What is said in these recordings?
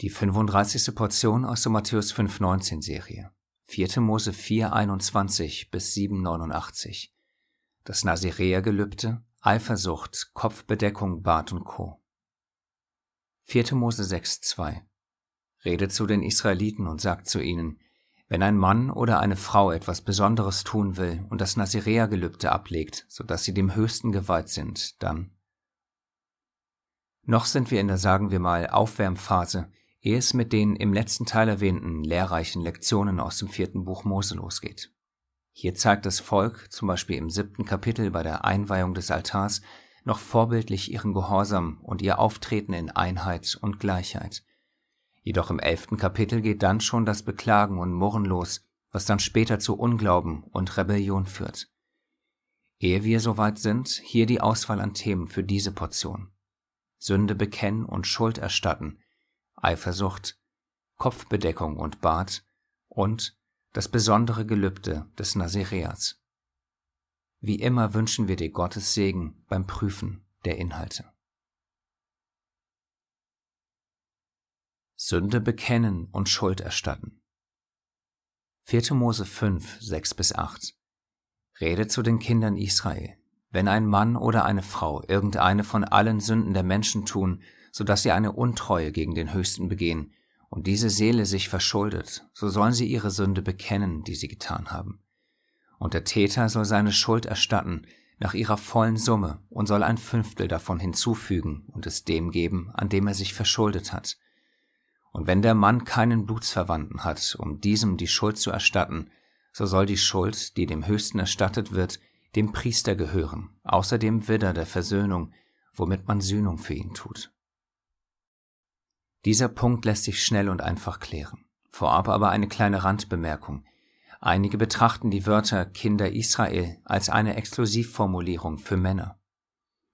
Die 35. Portion aus der Matthäus 5,19 Serie. 4. Mose 4,21 bis 7,89. Das Naziräergelübde, Eifersucht, Kopfbedeckung, Bart und Co. 4. Mose 6,2. Redet zu den Israeliten und sagt zu ihnen, wenn ein Mann oder eine Frau etwas Besonderes tun will und das Naziräergelübde ablegt, so dass sie dem Höchsten geweiht sind, dann. Noch sind wir in der, sagen wir mal, Aufwärmphase, ehe es mit den im letzten Teil erwähnten lehrreichen Lektionen aus dem vierten Buch Mose losgeht. Hier zeigt das Volk, zum Beispiel im siebten Kapitel bei der Einweihung des Altars, noch vorbildlich ihren Gehorsam und ihr Auftreten in Einheit und Gleichheit. Jedoch im elften Kapitel geht dann schon das Beklagen und Murren los, was dann später zu Unglauben und Rebellion führt. Ehe wir soweit sind, hier die Auswahl an Themen für diese Portion. Sünde bekennen und Schuld erstatten, Eifersucht, Kopfbedeckung und Bart und das besondere Gelübde des Nazireas. Wie immer wünschen wir dir Gottes Segen beim Prüfen der Inhalte. Sünde bekennen und Schuld erstatten. 4. Mose 5, 6 bis 8. Rede zu den Kindern Israel. Wenn ein Mann oder eine Frau irgendeine von allen Sünden der Menschen tun, so dass sie eine Untreue gegen den Höchsten begehen, und diese Seele sich verschuldet, so sollen sie ihre Sünde bekennen, die sie getan haben. Und der Täter soll seine Schuld erstatten nach ihrer vollen Summe und soll ein Fünftel davon hinzufügen und es dem geben, an dem er sich verschuldet hat. Und wenn der Mann keinen Blutsverwandten hat, um diesem die Schuld zu erstatten, so soll die Schuld, die dem Höchsten erstattet wird, dem Priester gehören, außer dem Widder der Versöhnung, womit man Sühnung für ihn tut. Dieser Punkt lässt sich schnell und einfach klären. Vorab aber eine kleine Randbemerkung. Einige betrachten die Wörter Kinder Israel als eine Exklusivformulierung für Männer.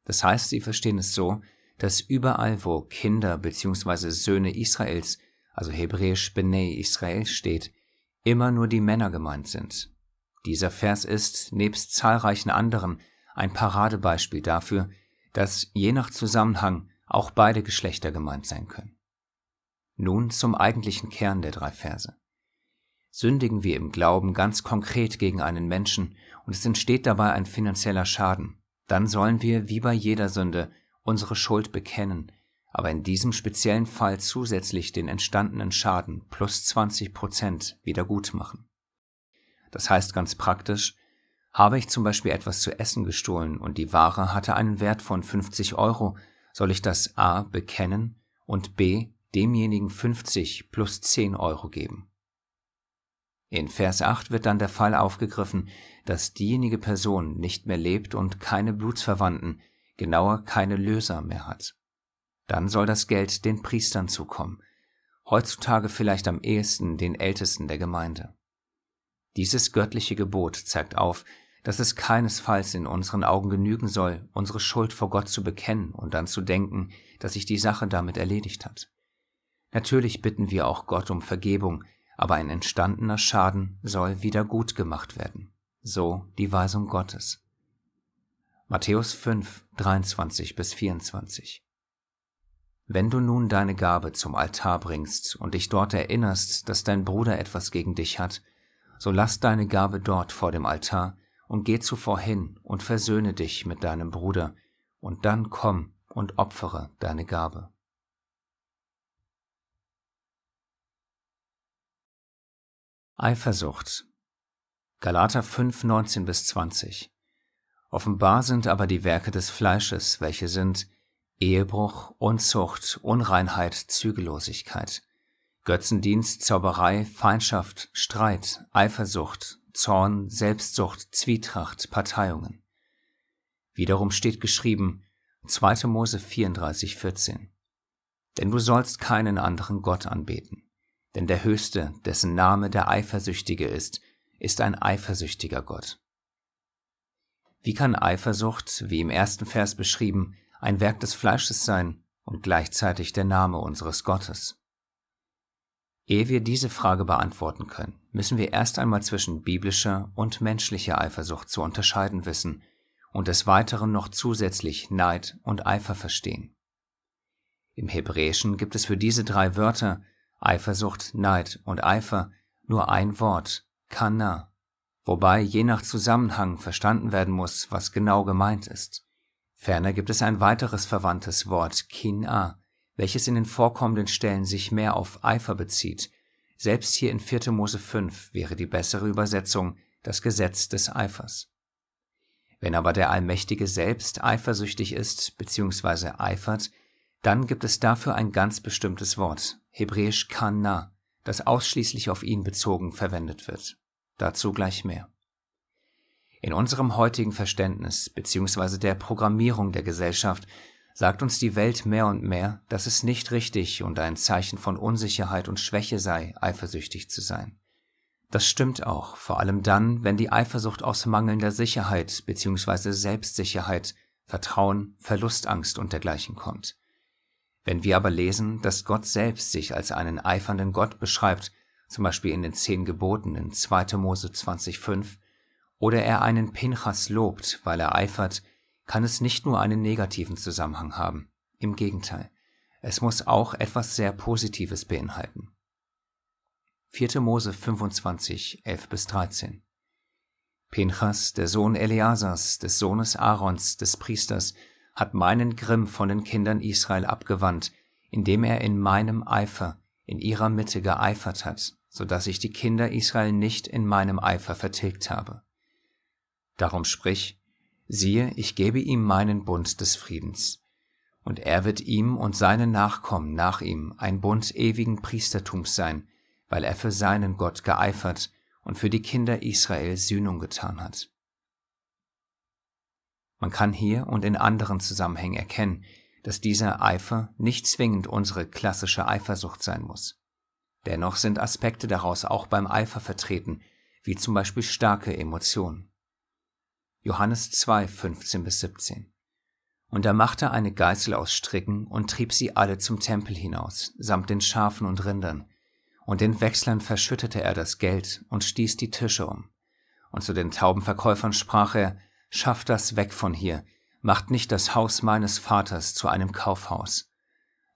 Das heißt, sie verstehen es so, dass überall, wo Kinder bzw. Söhne Israels, also hebräisch Bnei Israel steht, immer nur die Männer gemeint sind. Dieser Vers ist, nebst zahlreichen anderen, ein Paradebeispiel dafür, dass je nach Zusammenhang auch beide Geschlechter gemeint sein können. Nun zum eigentlichen Kern der drei Verse. Sündigen wir im Glauben ganz konkret gegen einen Menschen und es entsteht dabei ein finanzieller Schaden, dann sollen wir, wie bei jeder Sünde, unsere Schuld bekennen, aber in diesem speziellen Fall zusätzlich den entstandenen Schaden plus 20 Prozent wieder gut machen. Das heißt ganz praktisch, habe ich zum Beispiel etwas zu essen gestohlen und die Ware hatte einen Wert von 50 Euro, soll ich das A bekennen und B demjenigen 50 plus 10 Euro geben. In Vers 8 wird dann der Fall aufgegriffen, dass diejenige Person nicht mehr lebt und keine Blutsverwandten, genauer keine Löser mehr hat. Dann soll das Geld den Priestern zukommen, heutzutage vielleicht am ehesten den Ältesten der Gemeinde. Dieses göttliche Gebot zeigt auf, dass es keinesfalls in unseren Augen genügen soll, unsere Schuld vor Gott zu bekennen und dann zu denken, dass sich die Sache damit erledigt hat. Natürlich bitten wir auch Gott um Vergebung, aber ein entstandener Schaden soll wieder gut gemacht werden. So die Weisung Gottes. Matthäus 5, 23 bis 24. Wenn du nun deine Gabe zum Altar bringst und dich dort erinnerst, dass dein Bruder etwas gegen dich hat, so lass deine Gabe dort vor dem Altar und geh zuvor hin und versöhne dich mit deinem Bruder, und dann komm und opfere deine Gabe. Eifersucht. Galater 5, 19 bis 20. Offenbar sind aber die Werke des Fleisches, welche sind Ehebruch, Unzucht, Unreinheit, Zügellosigkeit, Götzendienst, Zauberei, Feindschaft, Streit, Eifersucht, Zorn, Selbstsucht, Zwietracht, Parteiungen. Wiederum steht geschrieben, 2. Mose 34, 14. Denn du sollst keinen anderen Gott anbeten denn der Höchste, dessen Name der Eifersüchtige ist, ist ein eifersüchtiger Gott. Wie kann Eifersucht, wie im ersten Vers beschrieben, ein Werk des Fleisches sein und gleichzeitig der Name unseres Gottes? Ehe wir diese Frage beantworten können, müssen wir erst einmal zwischen biblischer und menschlicher Eifersucht zu unterscheiden wissen und des Weiteren noch zusätzlich Neid und Eifer verstehen. Im Hebräischen gibt es für diese drei Wörter Eifersucht, Neid und Eifer nur ein Wort, Kana, wobei je nach Zusammenhang verstanden werden muss, was genau gemeint ist. Ferner gibt es ein weiteres verwandtes Wort, Kina, welches in den vorkommenden Stellen sich mehr auf Eifer bezieht. Selbst hier in 4. Mose 5 wäre die bessere Übersetzung das Gesetz des Eifers. Wenn aber der Allmächtige selbst eifersüchtig ist bzw. eifert, dann gibt es dafür ein ganz bestimmtes Wort, hebräisch Kana, das ausschließlich auf ihn bezogen verwendet wird. Dazu gleich mehr. In unserem heutigen Verständnis bzw. der Programmierung der Gesellschaft sagt uns die Welt mehr und mehr, dass es nicht richtig und ein Zeichen von Unsicherheit und Schwäche sei, eifersüchtig zu sein. Das stimmt auch, vor allem dann, wenn die Eifersucht aus mangelnder Sicherheit bzw. Selbstsicherheit, Vertrauen, Verlustangst und dergleichen kommt. Wenn wir aber lesen, dass Gott selbst sich als einen eifernden Gott beschreibt, zum Beispiel in den zehn Geboten in 2. Mose 20,5, oder er einen Pinchas lobt, weil er eifert, kann es nicht nur einen negativen Zusammenhang haben. Im Gegenteil, es muss auch etwas sehr Positives beinhalten. 4. Mose 25, 11 bis 13. Pinchas, der Sohn Eleasars, des Sohnes Aarons, des Priesters, hat meinen Grimm von den Kindern Israel abgewandt, indem er in meinem Eifer in ihrer Mitte geeifert hat, so dass ich die Kinder Israel nicht in meinem Eifer vertilgt habe. Darum sprich, siehe, ich gebe ihm meinen Bund des Friedens, und er wird ihm und seinen Nachkommen nach ihm ein Bund ewigen Priestertums sein, weil er für seinen Gott geeifert und für die Kinder Israel Sühnung getan hat. Man kann hier und in anderen Zusammenhängen erkennen, dass dieser Eifer nicht zwingend unsere klassische Eifersucht sein muss. Dennoch sind Aspekte daraus auch beim Eifer vertreten, wie zum Beispiel starke Emotionen. Johannes 2, 15 bis 17. Und er machte eine Geißel aus Stricken und trieb sie alle zum Tempel hinaus, samt den Schafen und Rindern. Und den Wechslern verschüttete er das Geld und stieß die Tische um. Und zu den Taubenverkäufern sprach er, Schafft das weg von hier, macht nicht das Haus meines Vaters zu einem Kaufhaus.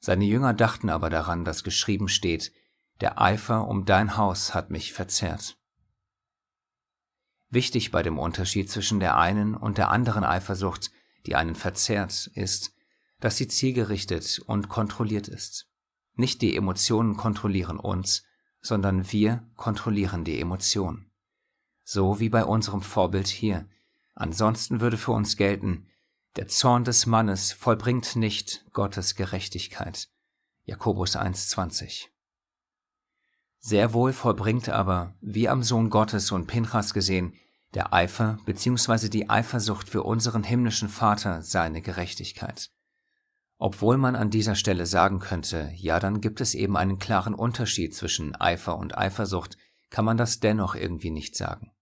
Seine Jünger dachten aber daran, dass geschrieben steht, der Eifer um dein Haus hat mich verzehrt. Wichtig bei dem Unterschied zwischen der einen und der anderen Eifersucht, die einen verzehrt, ist, dass sie zielgerichtet und kontrolliert ist. Nicht die Emotionen kontrollieren uns, sondern wir kontrollieren die Emotionen. So wie bei unserem Vorbild hier, Ansonsten würde für uns gelten, der Zorn des Mannes vollbringt nicht Gottes Gerechtigkeit. Jakobus 1,20. Sehr wohl vollbringt aber, wie am Sohn Gottes und Pinchas gesehen, der Eifer bzw. die Eifersucht für unseren himmlischen Vater seine Gerechtigkeit. Obwohl man an dieser Stelle sagen könnte, ja, dann gibt es eben einen klaren Unterschied zwischen Eifer und Eifersucht, kann man das dennoch irgendwie nicht sagen.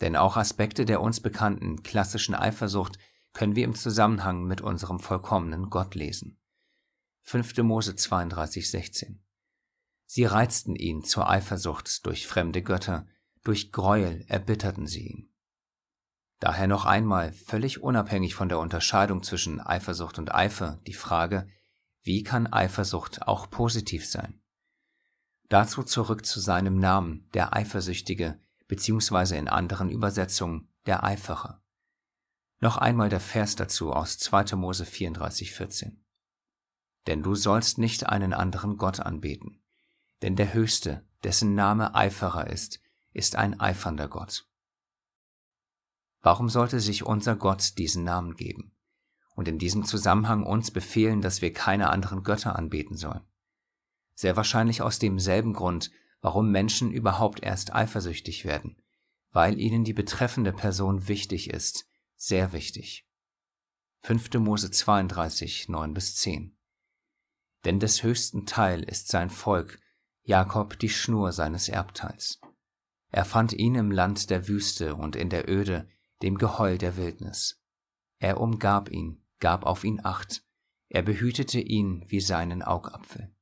Denn auch Aspekte der uns bekannten klassischen Eifersucht können wir im Zusammenhang mit unserem vollkommenen Gott lesen. 5. Mose 32, 16. Sie reizten ihn zur Eifersucht durch fremde Götter, durch Gräuel erbitterten sie ihn. Daher noch einmal, völlig unabhängig von der Unterscheidung zwischen Eifersucht und Eifer, die Frage, wie kann Eifersucht auch positiv sein? Dazu zurück zu seinem Namen, der Eifersüchtige, beziehungsweise in anderen Übersetzungen der Eiferer. Noch einmal der Vers dazu aus 2. Mose 34, 14. Denn du sollst nicht einen anderen Gott anbeten, denn der Höchste, dessen Name Eiferer ist, ist ein eifernder Gott. Warum sollte sich unser Gott diesen Namen geben und in diesem Zusammenhang uns befehlen, dass wir keine anderen Götter anbeten sollen? Sehr wahrscheinlich aus demselben Grund, warum Menschen überhaupt erst eifersüchtig werden, weil ihnen die betreffende Person wichtig ist, sehr wichtig. 5. Mose 32, 9 bis 10. Denn des höchsten Teil ist sein Volk, Jakob die Schnur seines Erbteils. Er fand ihn im Land der Wüste und in der Öde, dem Geheul der Wildnis. Er umgab ihn, gab auf ihn Acht, er behütete ihn wie seinen Augapfel.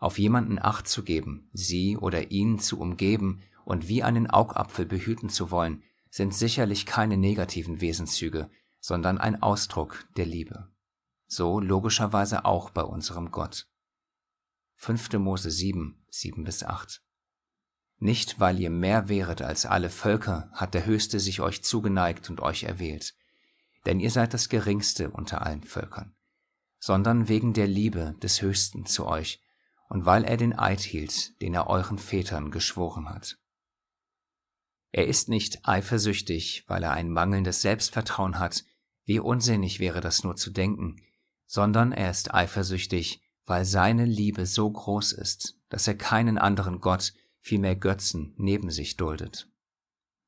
Auf jemanden Acht zu geben, sie oder ihn zu umgeben und wie einen Augapfel behüten zu wollen, sind sicherlich keine negativen Wesenszüge, sondern ein Ausdruck der Liebe. so logischerweise auch bei unserem Gott. 5. Mose 7, 7 bis 8. Nicht, weil ihr mehr wäret als alle Völker, hat der Höchste sich euch zugeneigt und euch erwählt, denn ihr seid das geringste unter allen Völkern, sondern wegen der Liebe des Höchsten zu euch und weil er den Eid hielt, den er euren Vätern geschworen hat. Er ist nicht eifersüchtig, weil er ein mangelndes Selbstvertrauen hat, wie unsinnig wäre das nur zu denken, sondern er ist eifersüchtig, weil seine Liebe so groß ist, dass er keinen anderen Gott, vielmehr Götzen, neben sich duldet.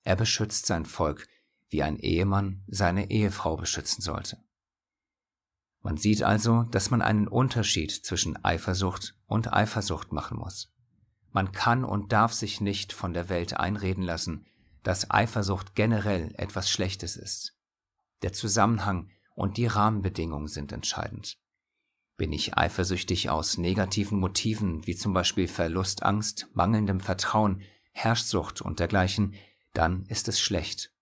Er beschützt sein Volk, wie ein Ehemann seine Ehefrau beschützen sollte. Man sieht also, dass man einen Unterschied zwischen Eifersucht und Eifersucht machen muss. Man kann und darf sich nicht von der Welt einreden lassen, dass Eifersucht generell etwas Schlechtes ist. Der Zusammenhang und die Rahmenbedingungen sind entscheidend. Bin ich eifersüchtig aus negativen Motiven wie zum Beispiel Verlust, Angst, mangelndem Vertrauen, Herrschsucht und dergleichen, dann ist es schlecht.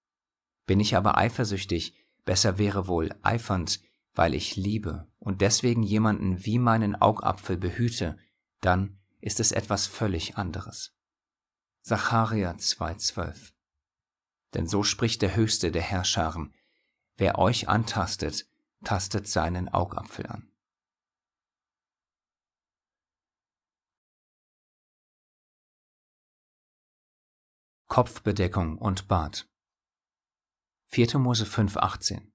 Bin ich aber eifersüchtig, besser wäre wohl eifernd, weil ich liebe und deswegen jemanden wie meinen Augapfel behüte, dann ist es etwas völlig anderes. Zacharia 2,12 Denn so spricht der Höchste der Herrscharen, wer euch antastet, tastet seinen Augapfel an. Kopfbedeckung und Bart 4. Mose 5,18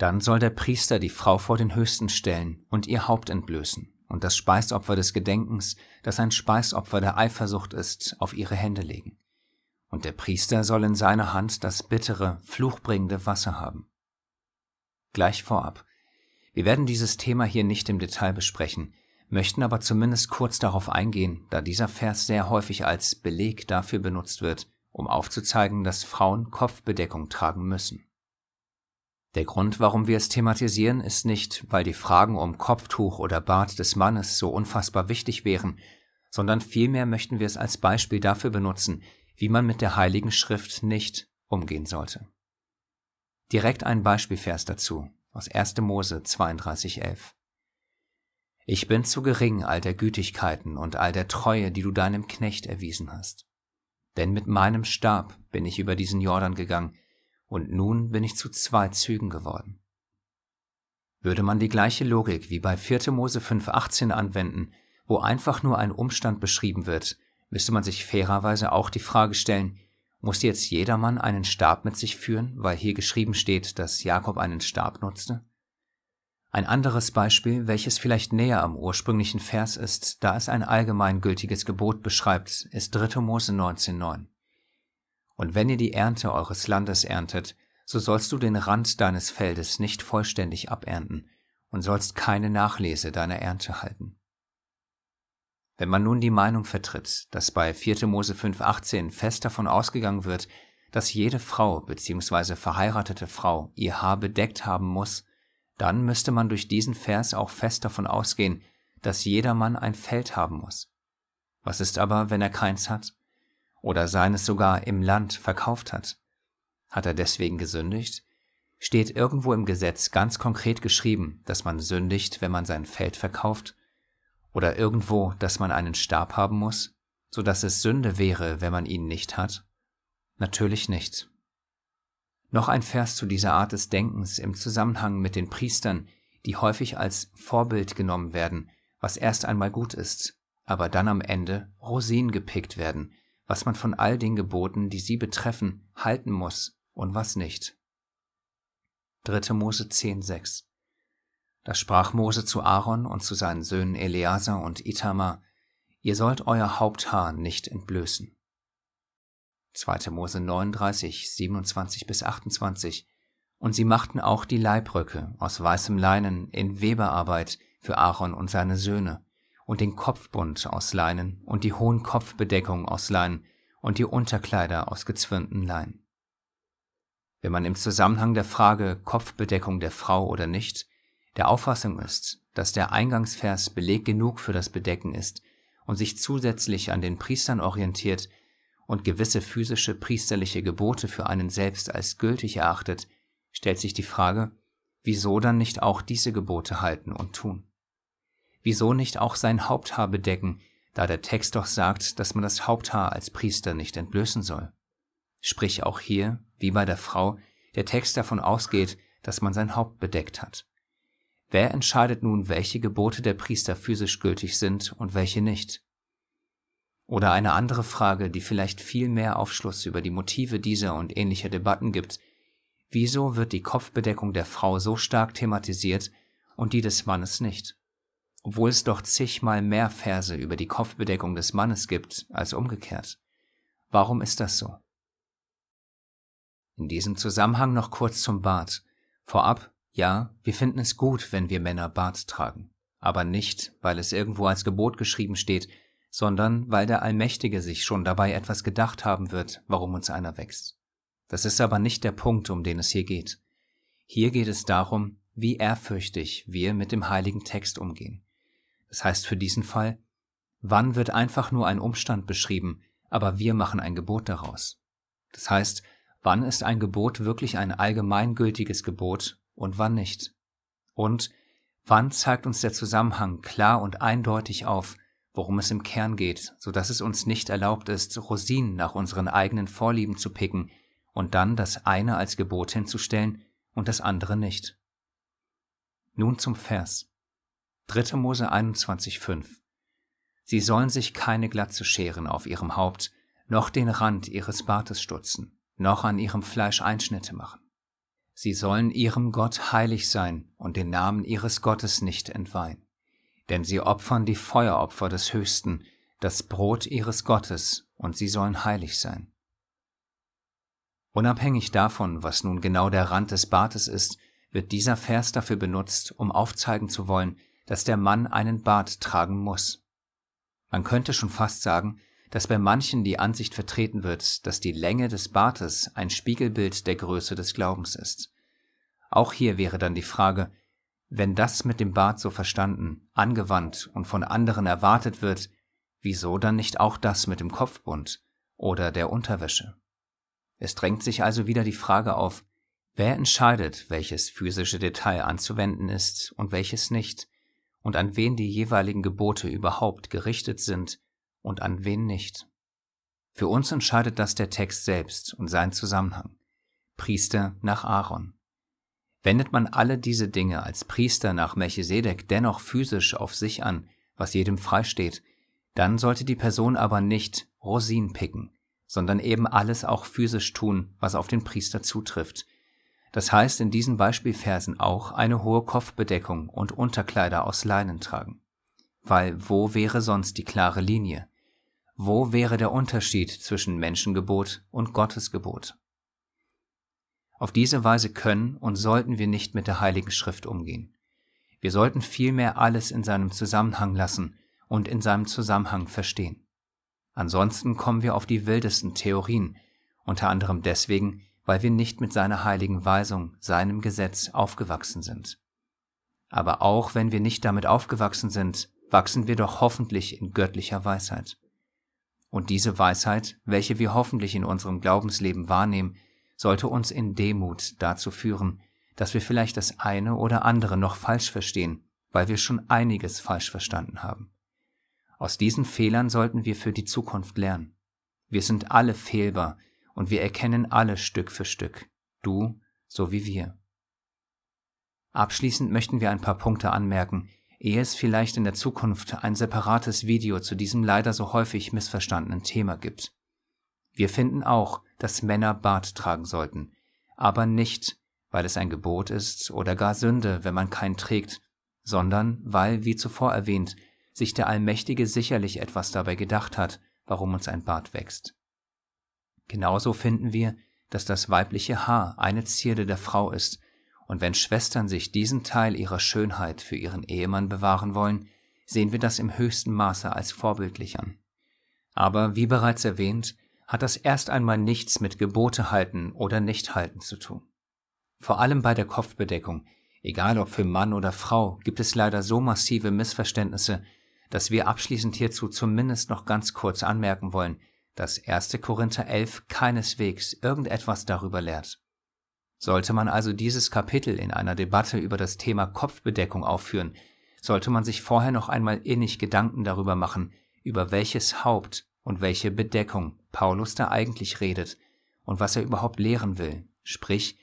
Dann soll der Priester die Frau vor den Höchsten stellen und ihr Haupt entblößen und das Speisopfer des Gedenkens, das ein Speisopfer der Eifersucht ist, auf ihre Hände legen. Und der Priester soll in seiner Hand das bittere, fluchbringende Wasser haben. Gleich vorab. Wir werden dieses Thema hier nicht im Detail besprechen, möchten aber zumindest kurz darauf eingehen, da dieser Vers sehr häufig als Beleg dafür benutzt wird, um aufzuzeigen, dass Frauen Kopfbedeckung tragen müssen. Der Grund, warum wir es thematisieren, ist nicht, weil die Fragen um Kopftuch oder Bart des Mannes so unfassbar wichtig wären, sondern vielmehr möchten wir es als Beispiel dafür benutzen, wie man mit der Heiligen Schrift nicht umgehen sollte. Direkt ein Beispielvers dazu aus 1. Mose 32,11. Ich bin zu gering all der Gütigkeiten und all der Treue, die du deinem Knecht erwiesen hast. Denn mit meinem Stab bin ich über diesen Jordan gegangen, und nun bin ich zu zwei Zügen geworden. Würde man die gleiche Logik wie bei 4. Mose 5.18 anwenden, wo einfach nur ein Umstand beschrieben wird, müsste man sich fairerweise auch die Frage stellen, muss jetzt jedermann einen Stab mit sich führen, weil hier geschrieben steht, dass Jakob einen Stab nutzte? Ein anderes Beispiel, welches vielleicht näher am ursprünglichen Vers ist, da es ein allgemeingültiges Gebot beschreibt, ist 3. Mose 19,9. Und wenn ihr die Ernte eures Landes erntet, so sollst du den Rand deines Feldes nicht vollständig abernten und sollst keine Nachlese deiner Ernte halten. Wenn man nun die Meinung vertritt, dass bei 4. Mose 5,18 fest davon ausgegangen wird, dass jede Frau bzw. verheiratete Frau ihr Haar bedeckt haben muss, dann müsste man durch diesen Vers auch fest davon ausgehen, dass jedermann ein Feld haben muss. Was ist aber, wenn er keins hat? Oder seines sogar im Land verkauft hat? Hat er deswegen gesündigt? Steht irgendwo im Gesetz ganz konkret geschrieben, dass man sündigt, wenn man sein Feld verkauft? Oder irgendwo, dass man einen Stab haben muss, so dass es Sünde wäre, wenn man ihn nicht hat? Natürlich nicht. Noch ein Vers zu dieser Art des Denkens im Zusammenhang mit den Priestern, die häufig als Vorbild genommen werden, was erst einmal gut ist, aber dann am Ende Rosinen gepickt werden, was man von all den Geboten, die sie betreffen, halten muss und was nicht. 3. Mose 10,6 Da sprach Mose zu Aaron und zu seinen Söhnen Eleazar und Itamar, Ihr sollt euer Haupthaar nicht entblößen. 2. Mose 39, 27 bis 28. Und sie machten auch die Leibröcke aus weißem Leinen in Weberarbeit für Aaron und seine Söhne und den Kopfbund aus Leinen und die hohen Kopfbedeckung aus Leinen und die Unterkleider aus gezwirnten Leinen. Wenn man im Zusammenhang der Frage Kopfbedeckung der Frau oder nicht der Auffassung ist, dass der Eingangsvers Beleg genug für das Bedecken ist und sich zusätzlich an den Priestern orientiert, und gewisse physische priesterliche Gebote für einen selbst als gültig erachtet, stellt sich die Frage, wieso dann nicht auch diese Gebote halten und tun? Wieso nicht auch sein Haupthaar bedecken, da der Text doch sagt, dass man das Haupthaar als Priester nicht entblößen soll? Sprich auch hier, wie bei der Frau, der Text davon ausgeht, dass man sein Haupt bedeckt hat. Wer entscheidet nun, welche Gebote der Priester physisch gültig sind und welche nicht? Oder eine andere Frage, die vielleicht viel mehr Aufschluss über die Motive dieser und ähnlicher Debatten gibt. Wieso wird die Kopfbedeckung der Frau so stark thematisiert und die des Mannes nicht? Obwohl es doch zigmal mehr Verse über die Kopfbedeckung des Mannes gibt als umgekehrt. Warum ist das so? In diesem Zusammenhang noch kurz zum Bart. Vorab, ja, wir finden es gut, wenn wir Männer Bart tragen. Aber nicht, weil es irgendwo als Gebot geschrieben steht, sondern weil der Allmächtige sich schon dabei etwas gedacht haben wird, warum uns einer wächst. Das ist aber nicht der Punkt, um den es hier geht. Hier geht es darum, wie ehrfürchtig wir mit dem heiligen Text umgehen. Das heißt für diesen Fall, wann wird einfach nur ein Umstand beschrieben, aber wir machen ein Gebot daraus. Das heißt, wann ist ein Gebot wirklich ein allgemeingültiges Gebot und wann nicht? Und wann zeigt uns der Zusammenhang klar und eindeutig auf, worum es im Kern geht, so dass es uns nicht erlaubt ist, Rosinen nach unseren eigenen Vorlieben zu picken und dann das eine als Gebot hinzustellen und das andere nicht. Nun zum Vers. 3. Mose 21,5 Sie sollen sich keine Glatze scheren auf ihrem Haupt, noch den Rand ihres Bartes stutzen, noch an ihrem Fleisch Einschnitte machen. Sie sollen ihrem Gott heilig sein und den Namen ihres Gottes nicht entweihen denn sie opfern die Feueropfer des Höchsten, das Brot ihres Gottes, und sie sollen heilig sein. Unabhängig davon, was nun genau der Rand des Bartes ist, wird dieser Vers dafür benutzt, um aufzeigen zu wollen, dass der Mann einen Bart tragen muss. Man könnte schon fast sagen, dass bei manchen die Ansicht vertreten wird, dass die Länge des Bartes ein Spiegelbild der Größe des Glaubens ist. Auch hier wäre dann die Frage, wenn das mit dem Bart so verstanden, angewandt und von anderen erwartet wird, wieso dann nicht auch das mit dem Kopfbund oder der Unterwäsche? Es drängt sich also wieder die Frage auf, wer entscheidet, welches physische Detail anzuwenden ist und welches nicht, und an wen die jeweiligen Gebote überhaupt gerichtet sind und an wen nicht. Für uns entscheidet das der Text selbst und sein Zusammenhang. Priester nach Aaron. Wendet man alle diese Dinge als Priester nach Melchisedek dennoch physisch auf sich an, was jedem freisteht, dann sollte die Person aber nicht Rosin picken, sondern eben alles auch physisch tun, was auf den Priester zutrifft. Das heißt in diesen Beispielversen auch eine hohe Kopfbedeckung und Unterkleider aus Leinen tragen. Weil wo wäre sonst die klare Linie? Wo wäre der Unterschied zwischen Menschengebot und Gottesgebot? Auf diese Weise können und sollten wir nicht mit der Heiligen Schrift umgehen. Wir sollten vielmehr alles in seinem Zusammenhang lassen und in seinem Zusammenhang verstehen. Ansonsten kommen wir auf die wildesten Theorien, unter anderem deswegen, weil wir nicht mit seiner heiligen Weisung, seinem Gesetz aufgewachsen sind. Aber auch wenn wir nicht damit aufgewachsen sind, wachsen wir doch hoffentlich in göttlicher Weisheit. Und diese Weisheit, welche wir hoffentlich in unserem Glaubensleben wahrnehmen, sollte uns in Demut dazu führen, dass wir vielleicht das eine oder andere noch falsch verstehen, weil wir schon einiges falsch verstanden haben. Aus diesen Fehlern sollten wir für die Zukunft lernen. Wir sind alle fehlbar und wir erkennen alle Stück für Stück, du so wie wir. Abschließend möchten wir ein paar Punkte anmerken, ehe es vielleicht in der Zukunft ein separates Video zu diesem leider so häufig missverstandenen Thema gibt. Wir finden auch, dass Männer Bart tragen sollten, aber nicht, weil es ein Gebot ist oder gar Sünde, wenn man keinen trägt, sondern weil, wie zuvor erwähnt, sich der Allmächtige sicherlich etwas dabei gedacht hat, warum uns ein Bart wächst. Genauso finden wir, dass das weibliche Haar eine Zierde der Frau ist, und wenn Schwestern sich diesen Teil ihrer Schönheit für ihren Ehemann bewahren wollen, sehen wir das im höchsten Maße als vorbildlich an. Aber wie bereits erwähnt, hat das erst einmal nichts mit Gebote halten oder nicht halten zu tun. Vor allem bei der Kopfbedeckung, egal ob für Mann oder Frau, gibt es leider so massive Missverständnisse, dass wir abschließend hierzu zumindest noch ganz kurz anmerken wollen, dass 1. Korinther 11 keineswegs irgendetwas darüber lehrt. Sollte man also dieses Kapitel in einer Debatte über das Thema Kopfbedeckung aufführen, sollte man sich vorher noch einmal innig Gedanken darüber machen, über welches Haupt und welche Bedeckung Paulus da eigentlich redet und was er überhaupt lehren will, sprich,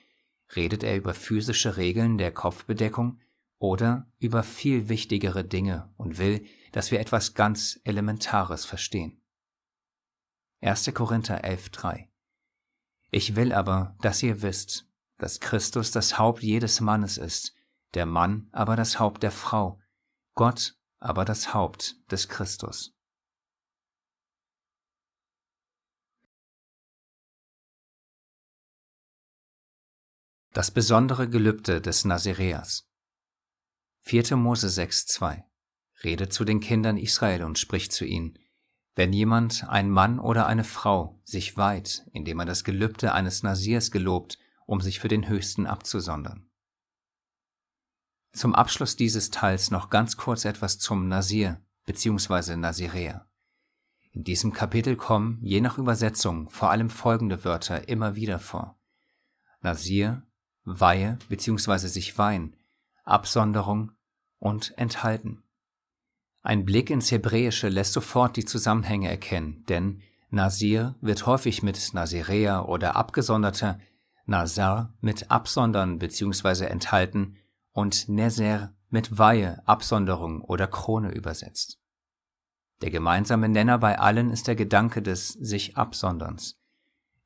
redet er über physische Regeln der Kopfbedeckung oder über viel wichtigere Dinge und will, dass wir etwas ganz Elementares verstehen. 1. Korinther 11.3 Ich will aber, dass ihr wisst, dass Christus das Haupt jedes Mannes ist, der Mann aber das Haupt der Frau, Gott aber das Haupt des Christus. Das besondere Gelübde des Nazireas 4. Mose 6,2 Redet zu den Kindern Israel und spricht zu ihnen, wenn jemand, ein Mann oder eine Frau, sich weiht, indem er das Gelübde eines Nasirs gelobt, um sich für den Höchsten abzusondern. Zum Abschluss dieses Teils noch ganz kurz etwas zum Nasir bzw. Naziräer. In diesem Kapitel kommen, je nach Übersetzung, vor allem folgende Wörter immer wieder vor. Nasir, Weihe bzw. sich weihen, Absonderung und enthalten. Ein Blick ins Hebräische lässt sofort die Zusammenhänge erkennen, denn Nasir wird häufig mit Naziräer oder Abgesonderter Nazar mit Absondern bzw. Enthalten und Nezer mit Weihe, Absonderung oder Krone übersetzt. Der gemeinsame Nenner bei allen ist der Gedanke des sich Absonderns.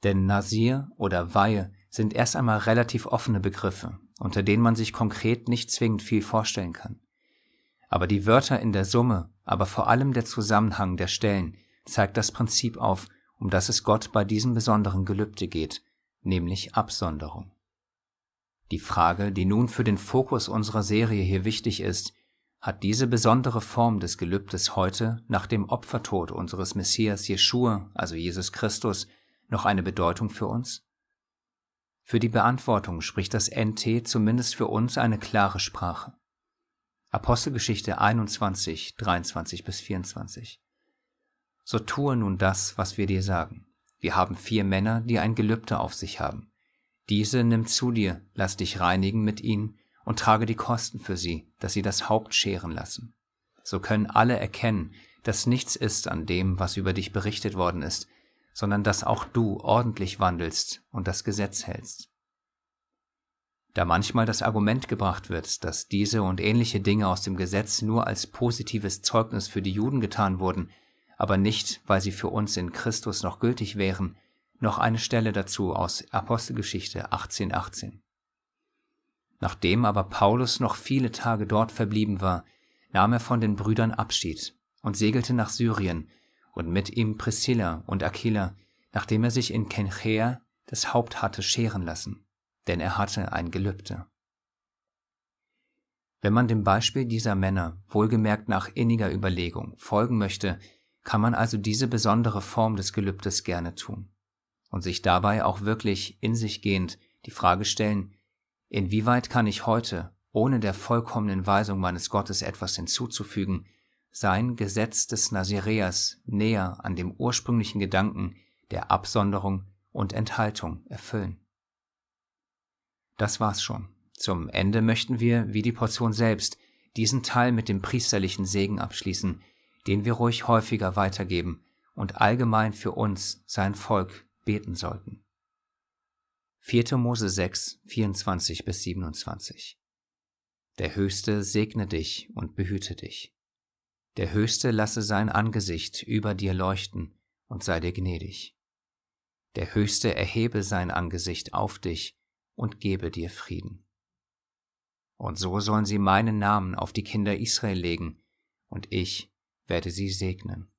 Denn Nasir oder Weihe sind erst einmal relativ offene Begriffe, unter denen man sich konkret nicht zwingend viel vorstellen kann. Aber die Wörter in der Summe, aber vor allem der Zusammenhang der Stellen zeigt das Prinzip auf, um das es Gott bei diesem besonderen Gelübde geht, nämlich Absonderung. Die Frage, die nun für den Fokus unserer Serie hier wichtig ist, hat diese besondere Form des Gelübdes heute nach dem Opfertod unseres Messias Jeschua, also Jesus Christus, noch eine Bedeutung für uns? Für die Beantwortung spricht das NT zumindest für uns eine klare Sprache. Apostelgeschichte 21, 23 bis 24. So tue nun das, was wir dir sagen. Wir haben vier Männer, die ein Gelübde auf sich haben. Diese nimm zu dir, lass dich reinigen mit ihnen und trage die Kosten für sie, dass sie das Haupt scheren lassen. So können alle erkennen, dass nichts ist an dem, was über dich berichtet worden ist, sondern dass auch du ordentlich wandelst und das Gesetz hältst. Da manchmal das Argument gebracht wird, dass diese und ähnliche Dinge aus dem Gesetz nur als positives Zeugnis für die Juden getan wurden, aber nicht, weil sie für uns in Christus noch gültig wären, noch eine Stelle dazu aus Apostelgeschichte 18,18. 18. Nachdem aber Paulus noch viele Tage dort verblieben war, nahm er von den Brüdern Abschied und segelte nach Syrien und mit ihm Priscilla und Aquila, nachdem er sich in Kenchea das Haupt hatte scheren lassen, denn er hatte ein Gelübde. Wenn man dem Beispiel dieser Männer, wohlgemerkt nach inniger Überlegung, folgen möchte, kann man also diese besondere Form des Gelübdes gerne tun und sich dabei auch wirklich in sich gehend die Frage stellen, inwieweit kann ich heute, ohne der vollkommenen Weisung meines Gottes etwas hinzuzufügen, sein Gesetz des Nazireas näher an dem ursprünglichen Gedanken der Absonderung und Enthaltung erfüllen. Das war's schon. Zum Ende möchten wir, wie die Portion selbst, diesen Teil mit dem priesterlichen Segen abschließen, den wir ruhig häufiger weitergeben und allgemein für uns, sein Volk, beten sollten. 4. Mose 6, 24 bis 27 Der Höchste segne dich und behüte dich. Der Höchste lasse sein Angesicht über dir leuchten und sei dir gnädig. Der Höchste erhebe sein Angesicht auf dich und gebe dir Frieden. Und so sollen sie meinen Namen auf die Kinder Israel legen, und ich werde sie segnen.